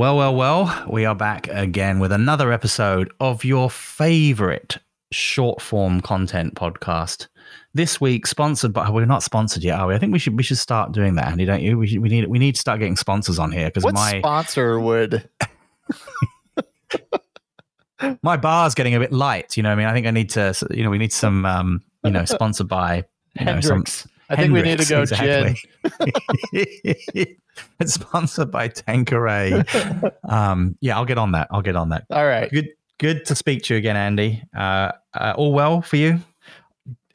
Well, well, well, we are back again with another episode of your favorite short form content podcast. This week, sponsored by we're not sponsored yet, are we? I think we should we should start doing that, Andy. Don't you? We, should, we need we need to start getting sponsors on here because What my sponsor would? my bar's getting a bit light. You know, what I mean, I think I need to. You know, we need some. Um, you know, sponsored by you know, some Hendrick's. I think we need to go gin. it's sponsored by Tanqueray. Um, yeah, I'll get on that. I'll get on that. All right. Good, good to speak to you again, Andy. Uh, uh, all well for you?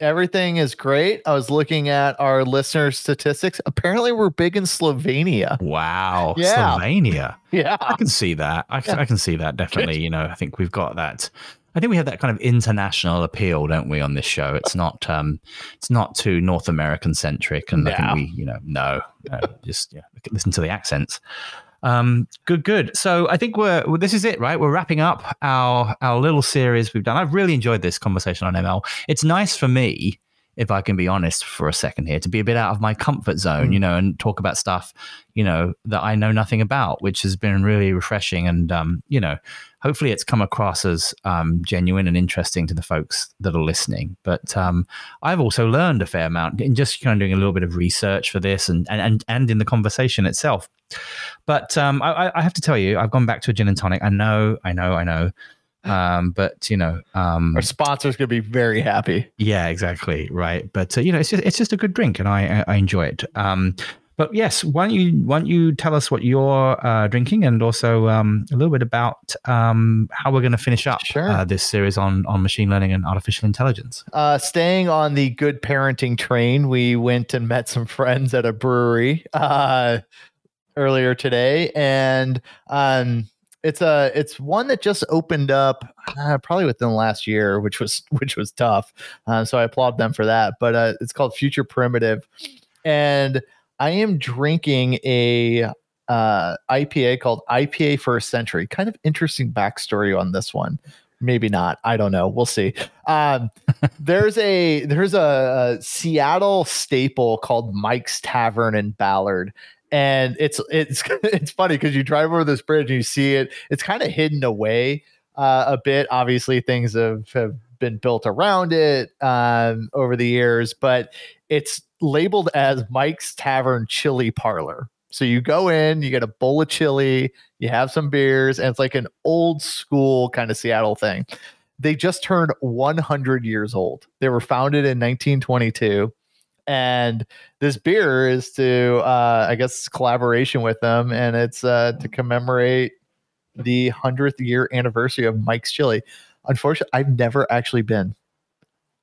Everything is great. I was looking at our listener statistics. Apparently, we're big in Slovenia. Wow, Yeah. Slovenia. Yeah. I can see that. I, Yeah. I can see that definitely. You know, I think we've got that. I think we have that kind of international appeal, don't we, on this show? It's not, um, it's not too North American centric, and I think we, you know, no, no just yeah, listen to the accents. Um, good, good. So I think we're well, this is it, right? We're wrapping up our our little series we've done. I've really enjoyed this conversation on ML. It's nice for me, if I can be honest for a second here, to be a bit out of my comfort zone, Mm. you know, and talk about stuff, you know, that I know nothing about, which has been really refreshing. And um, you know, hopefully it's come across as um, genuine and interesting to the folks that are listening. But um, I've also learned a fair amount in just kind of doing a little bit of research for this and and and, and in the conversation itself. But um, I, I have to tell you, I've gone back to a gin and tonic. I know, I know, I know. Um, but you know, um, Our sponsor's going to be very happy. yeah, exactly, right. But uh, you know, it's just it's just a good drink, and I I, I enjoy it. But yes, why don't you why don't you tell us what you're uh, drinking, and also um, a little bit about um, how we're going to finish up Sure. uh, this series on on machine learning and artificial intelligence. Uh, staying on the good parenting train, we went and met some friends at a brewery uh, earlier today, and um, it's a it's one that just opened up uh, probably within the last year, which was which was tough. Uh, so I applaud them for that. But uh, it's called Future Primitive, and I am drinking a uh, IPA called IPA First Century. Kind of interesting backstory on this one. Maybe not. I don't know. We'll see. Um, there's a there's a, a Seattle staple called Mike's Tavern in Ballard, and it's it's it's funny because you drive over this bridge and you see it. It's kind of hidden away uh, a bit. Obviously, things have have been built around it um, over the years, but it's labeled as Mike's Tavern Chili Parlor. So you go in, you get a bowl of chili, you have some beers, and it's like an old school kind of Seattle thing. They just turned 100 years old. They were founded in 1922. And this beer is to, uh, I guess, collaboration with them, and it's uh, to commemorate the 100th year anniversary of Mike's Chili. Unfortunately, I've never actually been.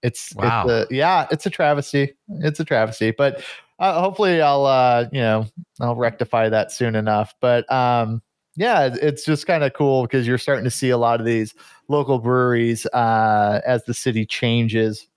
It's, Wow. it's a, yeah, it's a travesty. It's a travesty, but uh, hopefully I'll, uh, you know, I'll rectify that soon enough. But um, yeah, it's just kind of cool because you're starting to see a lot of these local breweries uh, as the city changes,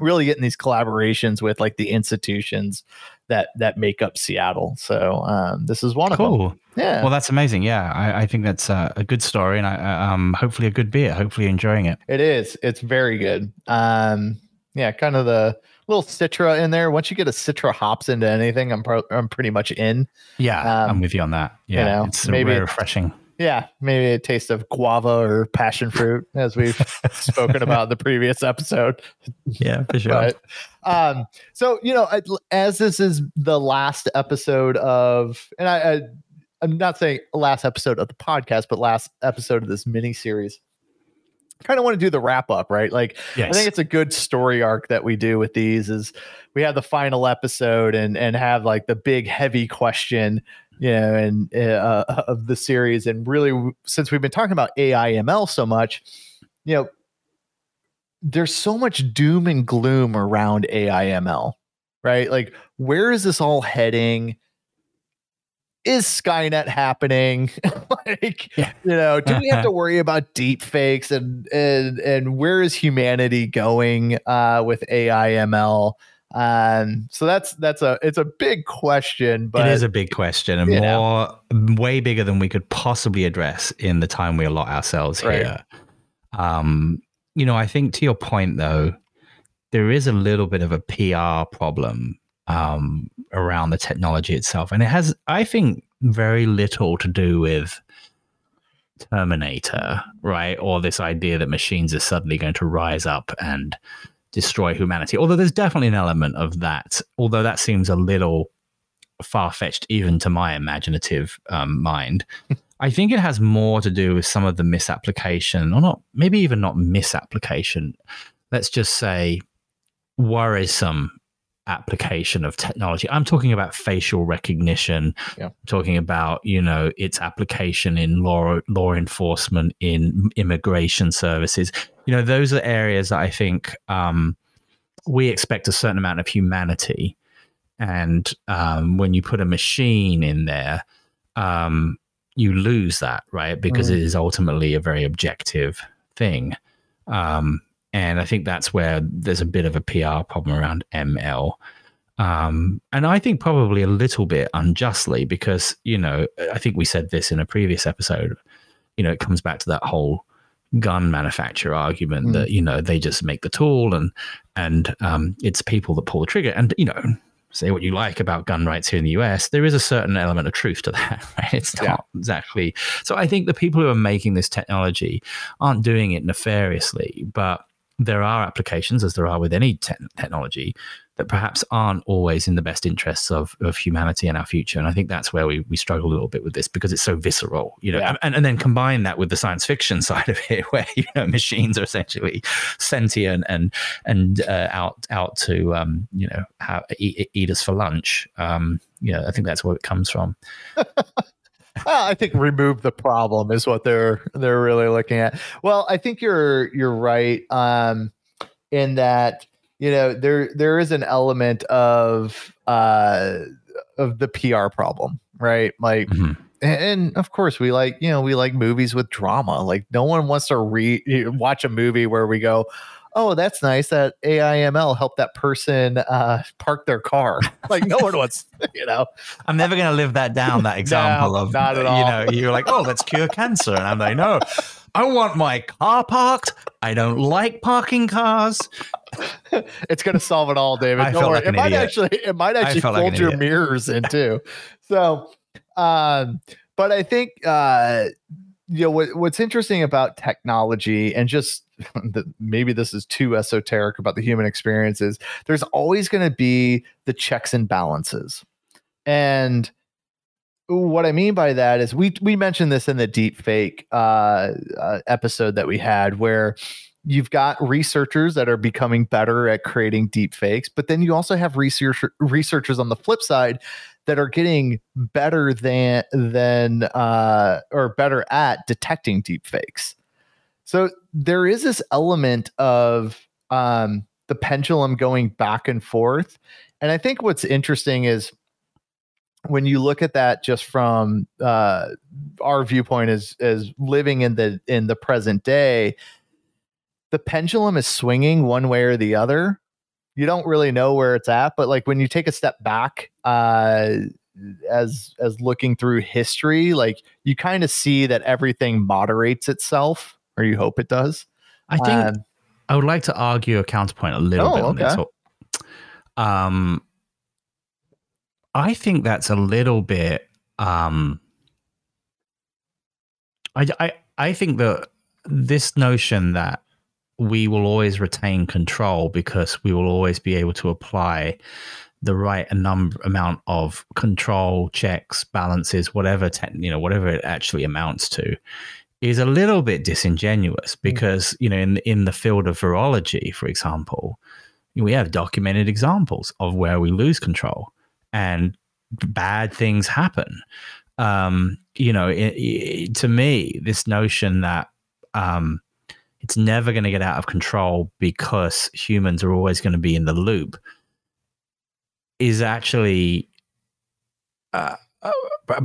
really getting these collaborations with like the institutions that that make up Seattle. So um, this is one of them. Cool. Yeah. Well, that's amazing. Yeah, I, I think that's uh, a good story, and I, um, hopefully a good beer. Hopefully enjoying it. It is. It's very good. Um, yeah, kind of the little citra in there. Once you get a citra hops into anything, I'm pro- I'm pretty much in. Yeah, Um, I'm with you on that. you Yeah, know, it's maybe refreshing. Yeah, maybe a taste of guava or passion fruit, as we've spoken about in the previous episode. Yeah, for sure. But um, so you know, as this is the last episode of, and I, I I'm not saying last episode of the podcast, but last episode of this mini series. Kind of want to do the wrap up, right? Like yes. I think it's a good story arc that we do with these is we have the final episode and and have like the big heavy question, you know, and uh, of the series. And really, since we've been talking about AI ML so much, you know, there's so much doom and gloom around AI ML, right? Like, where is this all heading? Is Skynet happening? like, Yeah. you know, do we have to worry about deep fakes and and and where is humanity going uh, with AI ML? Um, so that's that's a it's a big question, but it is a big question and more way bigger than we could possibly address in the time we allot ourselves Right. here. Um, you know, I think to your point though, there is a little bit of a PR problem um, around the technology itself, and it has, I think, very little to do with Terminator, right? Or this idea that machines are suddenly going to rise up and destroy humanity. Although there's definitely an element of that, although that seems a little far fetched even to my imaginative um, mind. I think it has more to do with some of the misapplication, or not, maybe even not misapplication. Let's just say worrisome application of technology. I'm talking about facial recognition. Yeah. I'm talking about you know its application in law law enforcement, in immigration services. You know, those are areas that I think um, we expect a certain amount of humanity, and um, when you put a machine in there. Um, you lose that, right? Because mm. it is ultimately a very objective thing. Um, and I think that's where there's a bit of a PR problem around ML. Um, and I think probably a little bit unjustly because, you know, I think we said this in a previous episode. You know, it comes back to that whole gun manufacturer argument mm. that, you know, they just make the tool and, and um, it's people that pull the trigger. And, you know, say what you like about gun rights here in the US, there is a certain element of truth to that, right? It's not yeah. exactly. So I think the people who are making this technology aren't doing it nefariously, but there are applications, as there are with any te- technology, that perhaps aren't always in the best interests of, of humanity and our future. And I think that's where we, we struggle a little bit with this because it's so visceral, you know, yeah. and, and then combine that with the science fiction side of it, where, you know, machines are essentially sentient and, and uh, out, out to, um, you know, have, eat, eat us for lunch. Um, you know, I think that's where it comes from. I think remove the problem is what they're they're really looking at. Well, I think you're you're right um, in that you know there there is an element of uh, of the PR problem, right? Like. Mm-hmm. And of course, we like you know we like movies with drama. Like no one wants to re watch a movie where we go, oh, that's nice that AIML helped that person uh, park their car. Like no one wants, you know. I'm never going to live that down. That example no, of not at all. You know, you're like, oh, let's cure cancer, and I'm like, no, I want my car parked. I don't like parking cars. it's going to solve it all, David. I don't worry. Like it might idiot. actually, it might actually fold like your idiot. mirrors in too. So, um, but I think uh, you know what, what's interesting about technology and just the, maybe this is too esoteric about the human experience is there's always going to be the checks and balances. And what I mean by that is we we mentioned this in the deep fake uh, uh, episode that we had where you've got researchers that are becoming better at creating deep fakes, but then you also have research researchers on the flip side that are getting better than than uh, or better at detecting deep fakes. So there is this element of um, the pendulum going back and forth, and I think what's interesting is when you look at that just from uh, our viewpoint as as living in the in the present day, the pendulum is swinging one way or the other you don't really know where it's at but like when you take a step back uh as as looking through history like you kind of see that everything moderates itself or you hope it does i think um, i would like to argue a counterpoint a little oh, bit on okay. this um i think that's a little bit um i i i think that this notion that we will always retain control because we will always be able to apply the right number amount of control checks balances whatever te- you know whatever it actually amounts to is a little bit disingenuous mm. because you know in in the field of virology for example we have documented examples of where we lose control and bad things happen um you know it, it, to me this notion that um it's never going to get out of control because humans are always going to be in the loop. Is actually uh, uh,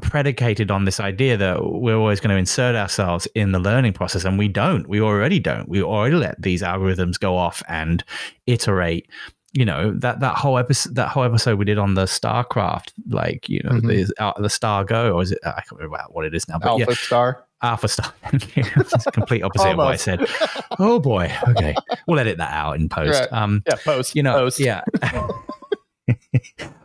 predicated on this idea that we're always going to insert ourselves in the learning process and we don't. We already don't. We already let these algorithms go off and iterate. You know that that whole episode that whole episode we did on the starcraft like you know mm-hmm. the uh, the star go or is it i can't remember what it is now but alpha yeah. star Alpha Star. it's complete opposite of what I said. Oh boy. Okay. We'll edit that out in post. Right. Um, yeah, post. You know, post. yeah.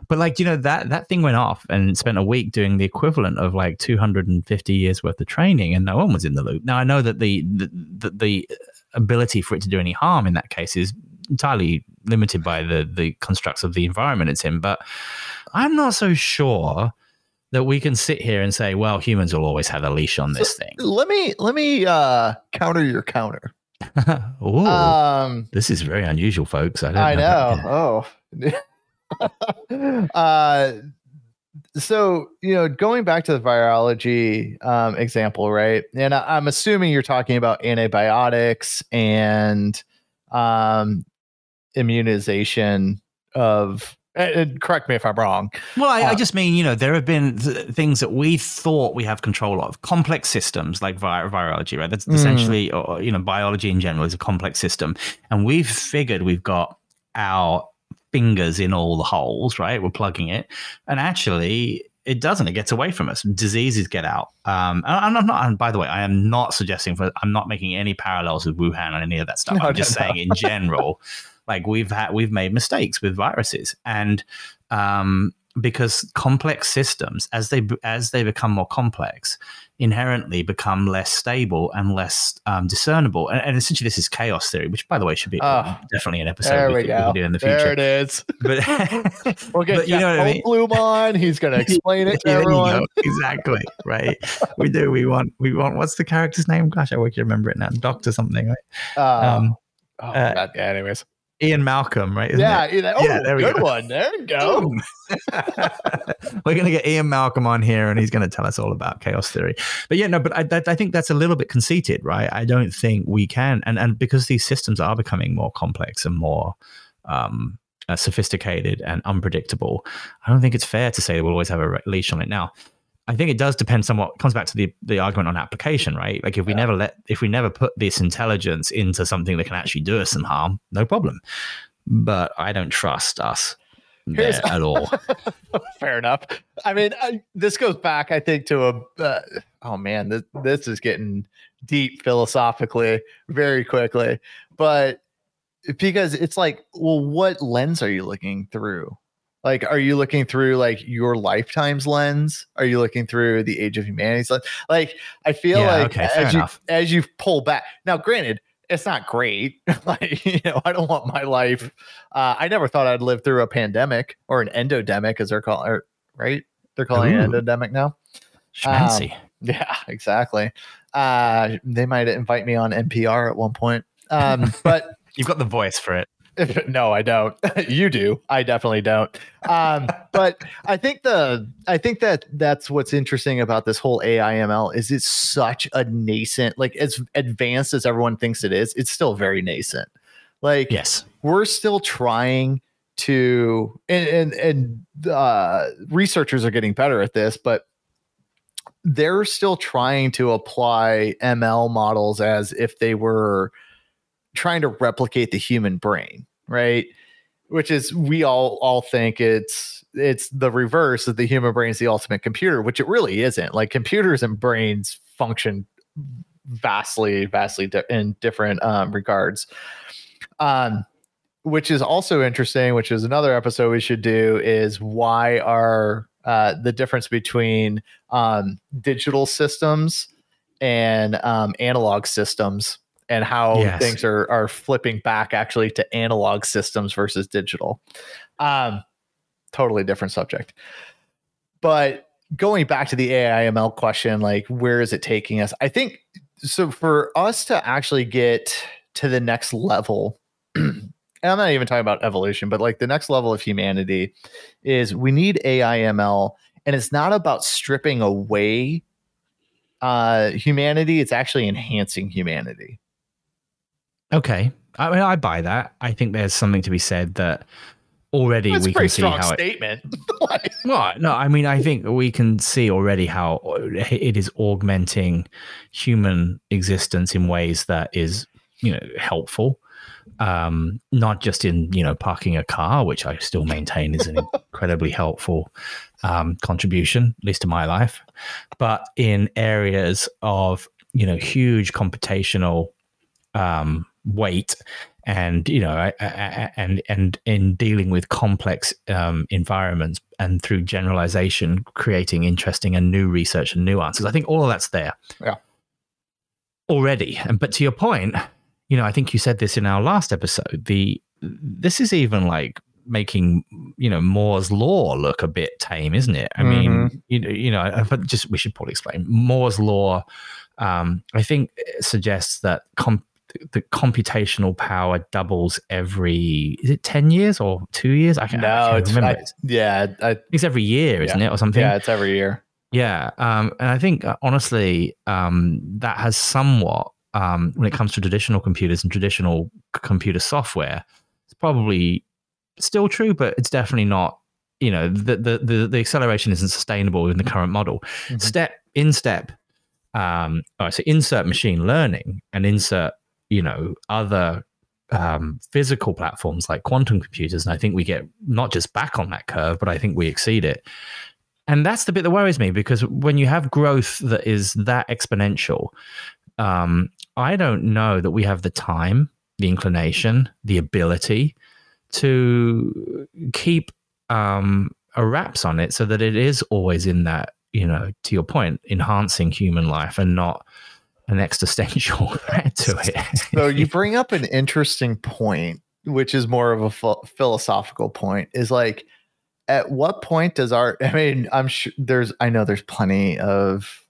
but like you know that that thing went off and spent a week doing the equivalent of like 250 years worth of training, and no one was in the loop. Now I know that the the, the, the ability for it to do any harm in that case is entirely limited by the the constructs of the environment it's in, but I'm not so sure that we can sit here and say, well, humans will always have a leash on this so thing. Let me let me uh, counter your counter. Ooh, um, this is very unusual, folks. I, I know. Oh. uh, so you know, going back to the virology um, example, right? And I, am assuming you're talking about antibiotics and um, immunization of and correct me if I'm wrong. Well, I, uh, I, just mean, you know, there have been th- things that we thought we have control of, complex systems like vir- virology, right? That's mm. essentially, or, you know, biology in general is a complex system. And we've figured we've got our fingers in all the holes, right? We're plugging it. And actually, it doesn't. It gets away from us. Diseases get out. Um, and I'm not. And by the way, I am not suggesting for. I'm not making any parallels with Wuhan or any of that stuff. No, I'm just no, saying no. in general. Like we've had, we've made mistakes with viruses, and um, because complex systems, as they as they become more complex, inherently become less stable and less um, discernible. And, and, essentially, this is chaos theory, which, by the way, should be oh, definitely an episode we, we, do in the future. There it is. But, we'll get but you know what I mean? Bloom on. He's going to explain it to everyone. Exactly. Right. we do. We want. We want. What's the character's name? Gosh, I wish you remember it now. Doctor something. Right. Uh, um, oh, uh, God. Yeah. Anyways. Ian Malcolm, right? Isn't yeah, it? oh, yeah, there we good go. one. There you go. We're going to get Ian Malcolm on here, and he's going to tell us all about chaos theory. But yeah, no, but I, that, I think that's a little bit conceited, right? I don't think we can, and and because these systems are becoming more complex and more um, uh, sophisticated and unpredictable, I don't think it's fair to say we'll always have a leash on it. Now, I think it does depend somewhat. Comes back to the the argument on application, right? Like if we yeah. never let, if we never put this intelligence into something that can actually do us some harm, no problem. But I don't trust us there at all. Fair enough. I mean, I, this goes back, I think, to a. Uh, oh man, this this is getting deep philosophically very quickly, but because it's like, well, what lens are you looking through? Like, are you looking through like your lifetime's lens? Are you looking through the age of humanity's lens? Like, I feel yeah, like okay, as you enough. as you pull back. Now, granted, it's not great. like, you know, I don't want my life. Uh, I never thought I'd live through a pandemic or an endodemic, as they're calling, right? They're calling Ooh. it endodemic now. Fancy. Um, yeah, exactly. Uh, they might invite me on NPR at one point. Um, but you've got the voice for it. no, I don't. you do. I definitely don't. Um, but I think the I think that that's what's interesting about this whole AIML is it's such a nascent, like as advanced as everyone thinks it is, it's still very nascent. Like yes, we're still trying to and and, and uh, researchers are getting better at this, but they're still trying to apply ML models as if they were trying to replicate the human brain right? Which is we all all think it's it's the reverse of the human brain is the ultimate computer, which it really isn't. Like computers and brains function vastly, vastly di- in different um, regards. Um, which is also interesting, which is another episode we should do, is why are uh, the difference between um, digital systems and um, analog systems and how yes. things are are flipping back actually to analog systems versus digital. Um, totally different subject. But going back to the AIML question, like where is it taking us? I think so for us to actually get to the next level, and I'm not even talking about evolution, but like the next level of humanity is we need AIML, and it's not about stripping away uh, humanity, it's actually enhancing humanity. Okay, I mean, I buy that. I think there's something to be said that already That's we can see how statement. It, well, no, I mean, I think we can see already how it is augmenting human existence in ways that is, you know, helpful. Um, not just in you know parking a car, which I still maintain is an incredibly helpful um, contribution, at least to my life, but in areas of you know huge computational um, weight and you know and and in dealing with complex um, environments and through generalization creating interesting and new research and new answers i think all of that's there yeah already and but to your point you know i think you said this in our last episode the this is even like making you know Moore's law look a bit tame, isn't it? I mm-hmm. mean, you know, you know, but just we should probably explain Moore's law. Um, I think suggests that comp- the computational power doubles every is it 10 years or two years? I can't, no I can't it's remember. I, yeah I, it's every year isn't yeah. it or something? Yeah it's every year. Yeah um, and i think uh, honestly um, that has somewhat um, when it comes to traditional computers and traditional computer software it's probably still true but it's definitely not you know the the the, the acceleration isn't sustainable in the current model. Mm-hmm. step in step um, right, so insert machine learning and insert you know other um, physical platforms like quantum computers, and I think we get not just back on that curve, but I think we exceed it. And that's the bit that worries me because when you have growth that is that exponential, um, I don't know that we have the time, the inclination, the ability to keep um, a wraps on it so that it is always in that, you know, to your point, enhancing human life and not an existential threat to it. so you bring up an interesting point, which is more of a philosophical point. Is like, at what point does our? I mean, I'm sure there's. I know there's plenty of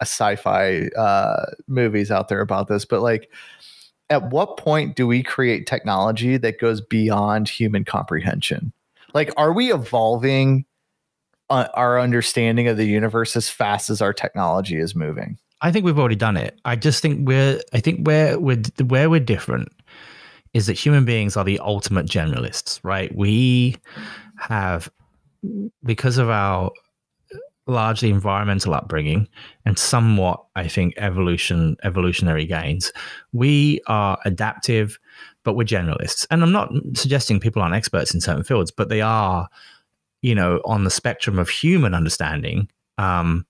uh, sci-fi uh, movies out there about this, but like, at what point do we create technology that goes beyond human comprehension? Like, are we evolving? Uh, our understanding of the universe as fast as our technology is moving. I think we've already done it. I just think we're. I think where we're where we're different is that human beings are the ultimate generalists, right? We have because of our largely environmental upbringing and somewhat, I think, evolution evolutionary gains. We are adaptive, but we're generalists. And I'm not suggesting people aren't experts in certain fields, but they are, you know, on the spectrum of human understanding. Um,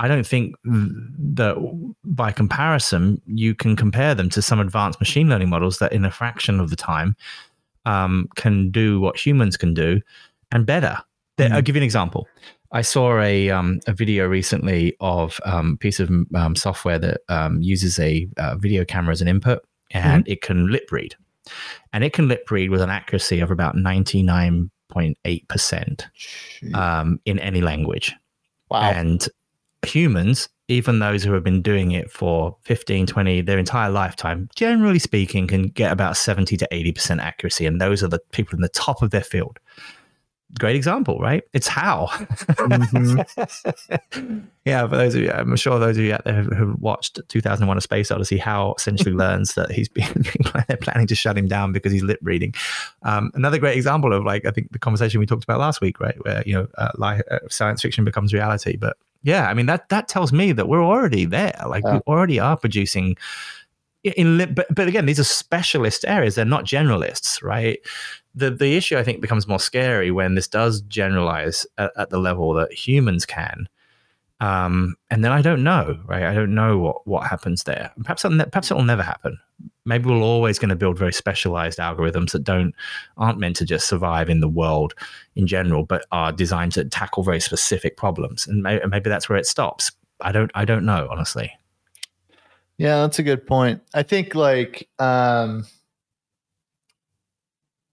I don't think that by comparison, you can compare them to some advanced machine learning models that, in a fraction of the time, um, can do what humans can do and better. Mm. I'll give you an example. I saw a um, a video recently of um, piece of um, software that um, uses a uh, video camera as an input, and mm. it can lip read, and it can lip read with an accuracy of about ninety nine point eight percent um, in any language. Wow. And humans, even those who have been doing it for 15, 20, their entire lifetime, generally speaking, can get about 70 to 80% accuracy. And those are the people in the top of their field. Great example, right? It's how. Mm-hmm. yeah, for those of you, I'm sure those of you out there who watched 2001 A Space Odyssey, HAL essentially learns that he's been, they're planning to shut him down because he's lip reading. Um, another great example of like, I think the conversation we talked about last week, right? Where, you know, uh, life, uh, science fiction becomes reality, but yeah, I mean that that tells me that we're already there. Like yeah. we already are producing in but but again, these are specialist areas. They're not generalists, right? The the issue I think becomes more scary when this does generalize at, at the level that humans can. Um, and then I don't know, right? I don't know what what happens there. Perhaps perhaps it will never happen. Maybe we're always going to build very specialized algorithms that don't aren't meant to just survive in the world in general, but are designed to tackle very specific problems. And maybe, maybe that's where it stops. I don't I don't know honestly. Yeah, that's a good point. I think like um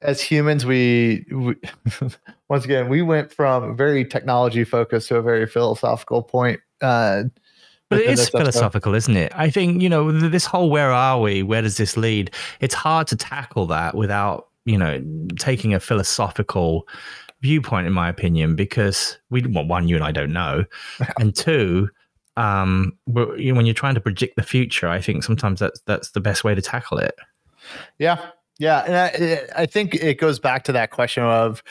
as humans we, we once again we went from very technology focused to a very philosophical point uh but it is philosophical, isn't it? I think, you know, this whole where are we? Where does this lead? It's hard to tackle that without, you know, taking a philosophical viewpoint, in my opinion, because we, well, one, you and I don't know. and two, um, when you're trying to predict the future, I think sometimes that's, that's the best way to tackle it. Yeah. Yeah. And I, I think it goes back to that question of,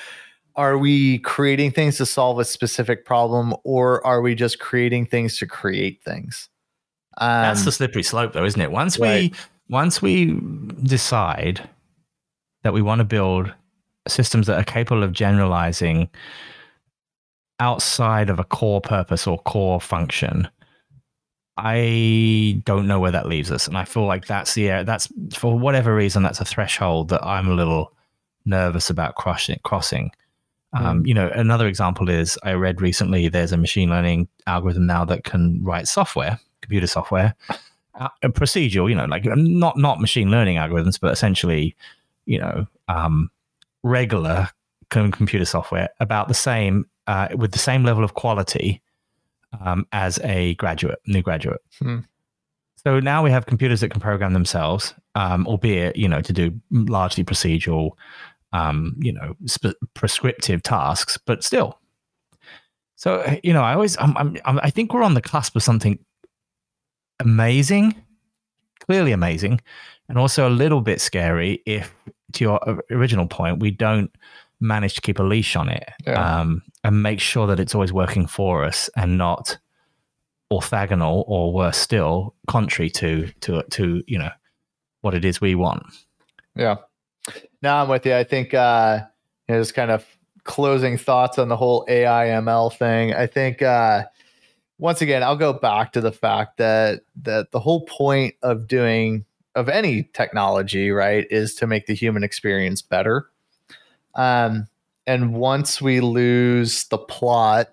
are we creating things to solve a specific problem or are we just creating things to create things um, that's the slippery slope though isn't it once right. we once we decide that we want to build systems that are capable of generalizing outside of a core purpose or core function I don't know where that leaves us, and I feel like that's the. That's for whatever reason, that's a threshold that I'm a little nervous about crossing. Crossing. Um, you know, another example is I read recently there's a machine learning algorithm now that can write software, computer software, uh, procedural. You know, like not not machine learning algorithms, but essentially, you know, um, regular computer software about the same uh, with the same level of quality um, as a graduate, new graduate. Hmm. So now we have computers that can program themselves, um, albeit you know to do largely procedural, um, you know, sp- prescriptive tasks, but still. So you know, I always, I'm, I'm, I think we're on the cusp of something amazing, clearly amazing, and also a little bit scary if, to your original point, we don't manage to keep a leash on it yeah. um, and make sure that it's always working for us and not orthogonal or worse still, contrary to to to you know what it is we want. Yeah. Now I'm with you. I think uh, you know, just kind of closing thoughts on the whole AI ML thing. I think uh, once again, I'll go back to the fact that that the whole point of doing of any technology, right, is to make the human experience better. Um, and once we lose the plot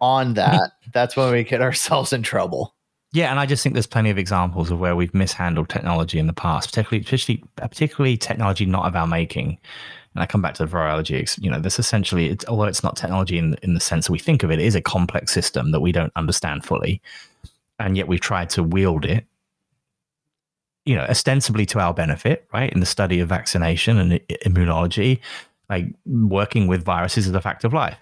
on that, that's when we get ourselves in trouble. Yeah, and I just think there's plenty of examples of where we've mishandled technology in the past, particularly particularly, particularly technology not of our making. And I come back to the virology. You know, this essentially, it's, although it's not technology in in the sense that we think of it, it is a complex system that we don't understand fully, and yet we've tried to wield it you know, ostensibly to our benefit, right? In the study of vaccination and eh, immunology, like working with viruses is a fact of life.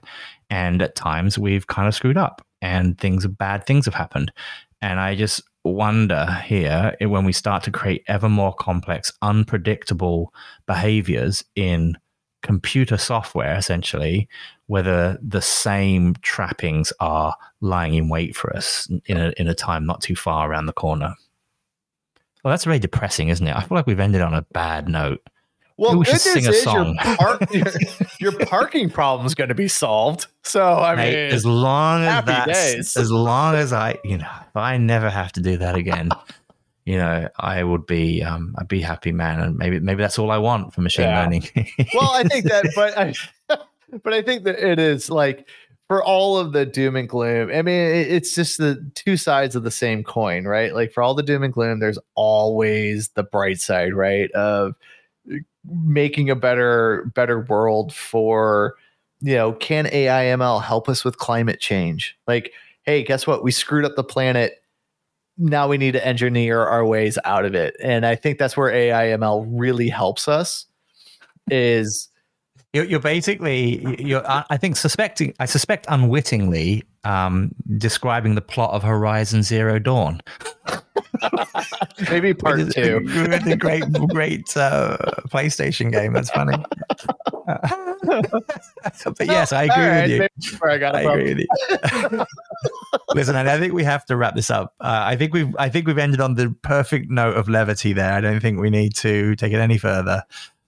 And at times we've kind of screwed up and things, bad things have happened. And I just wonder here eh, when we start to create ever more complex, unpredictable behaviors in computer software, essentially, whether the same trappings are lying in wait for us in a, in a time not too far around the corner. Well, that's really depressing, isn't it? I feel like we've ended on a bad note. Well, we should sing a song. Your, par- your, your parking problem is going to be solved. So I mean, as long as that, as long as I, you know, if I never have to do that again, you know, I would be, um, I'd be happy, man. And maybe, maybe that's all I want for machine yeah. learning. well, I think that, but I, but I think that it is like for all of the doom and gloom. I mean, it's just the two sides of the same coin, right? Like for all the doom and gloom, there's always the bright side, right? Of making a better better world for you know can AIML help us with climate change? Like hey guess what? We screwed up the planet. Now we need to engineer our ways out of it. And i think that's where AIML really helps us is you're, you're basically you're i think suspecting i suspect unwittingly um, describing the plot of horizon zero dawn Maybe part two. the great, great uh, PlayStation game. That's funny. but yes, I agree right, with you. I, I agree with you. Listen, I think we have to wrap this up. Uh, I think we've, I think we've ended on the perfect note of levity there. I don't think we need to take it any further.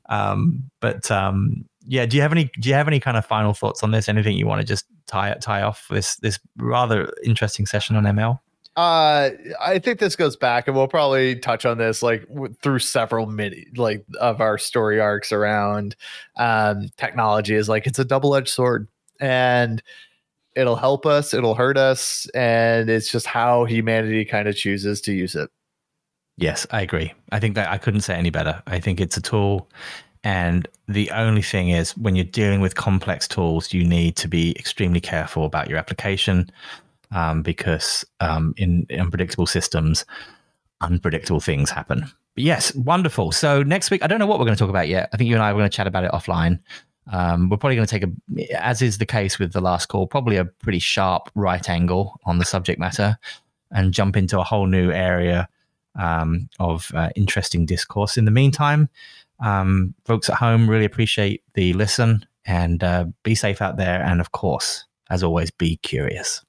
Um, but um, yeah, do you have any, do you have any kind of final thoughts on this? Anything you want to just tie tie off this this rather interesting session on ML? Uh, I think this goes back, and we'll probably touch on this like w- through several mini like of our story arcs around um, technology. Is like it's a double edged sword, and it'll help us, it'll hurt us, and it's just how humanity kind of chooses to use it. Yes, I agree. I think that I couldn't say any better. I think it's a tool. And the only thing is, when you're dealing with complex tools, you need to be extremely careful about your application um, because um, in unpredictable systems, unpredictable things happen. But yes, wonderful. So next week, I don't know what we're going to talk about yet. I think you and I are going to chat about it offline. Um, we're probably going to take a, as is the case with the last call, probably a pretty sharp right angle on the subject matter and jump into a whole new area um, of uh, interesting discourse. In the meantime, um, folks at home really appreciate the listen and uh, be safe out there. And of course, as always, be curious.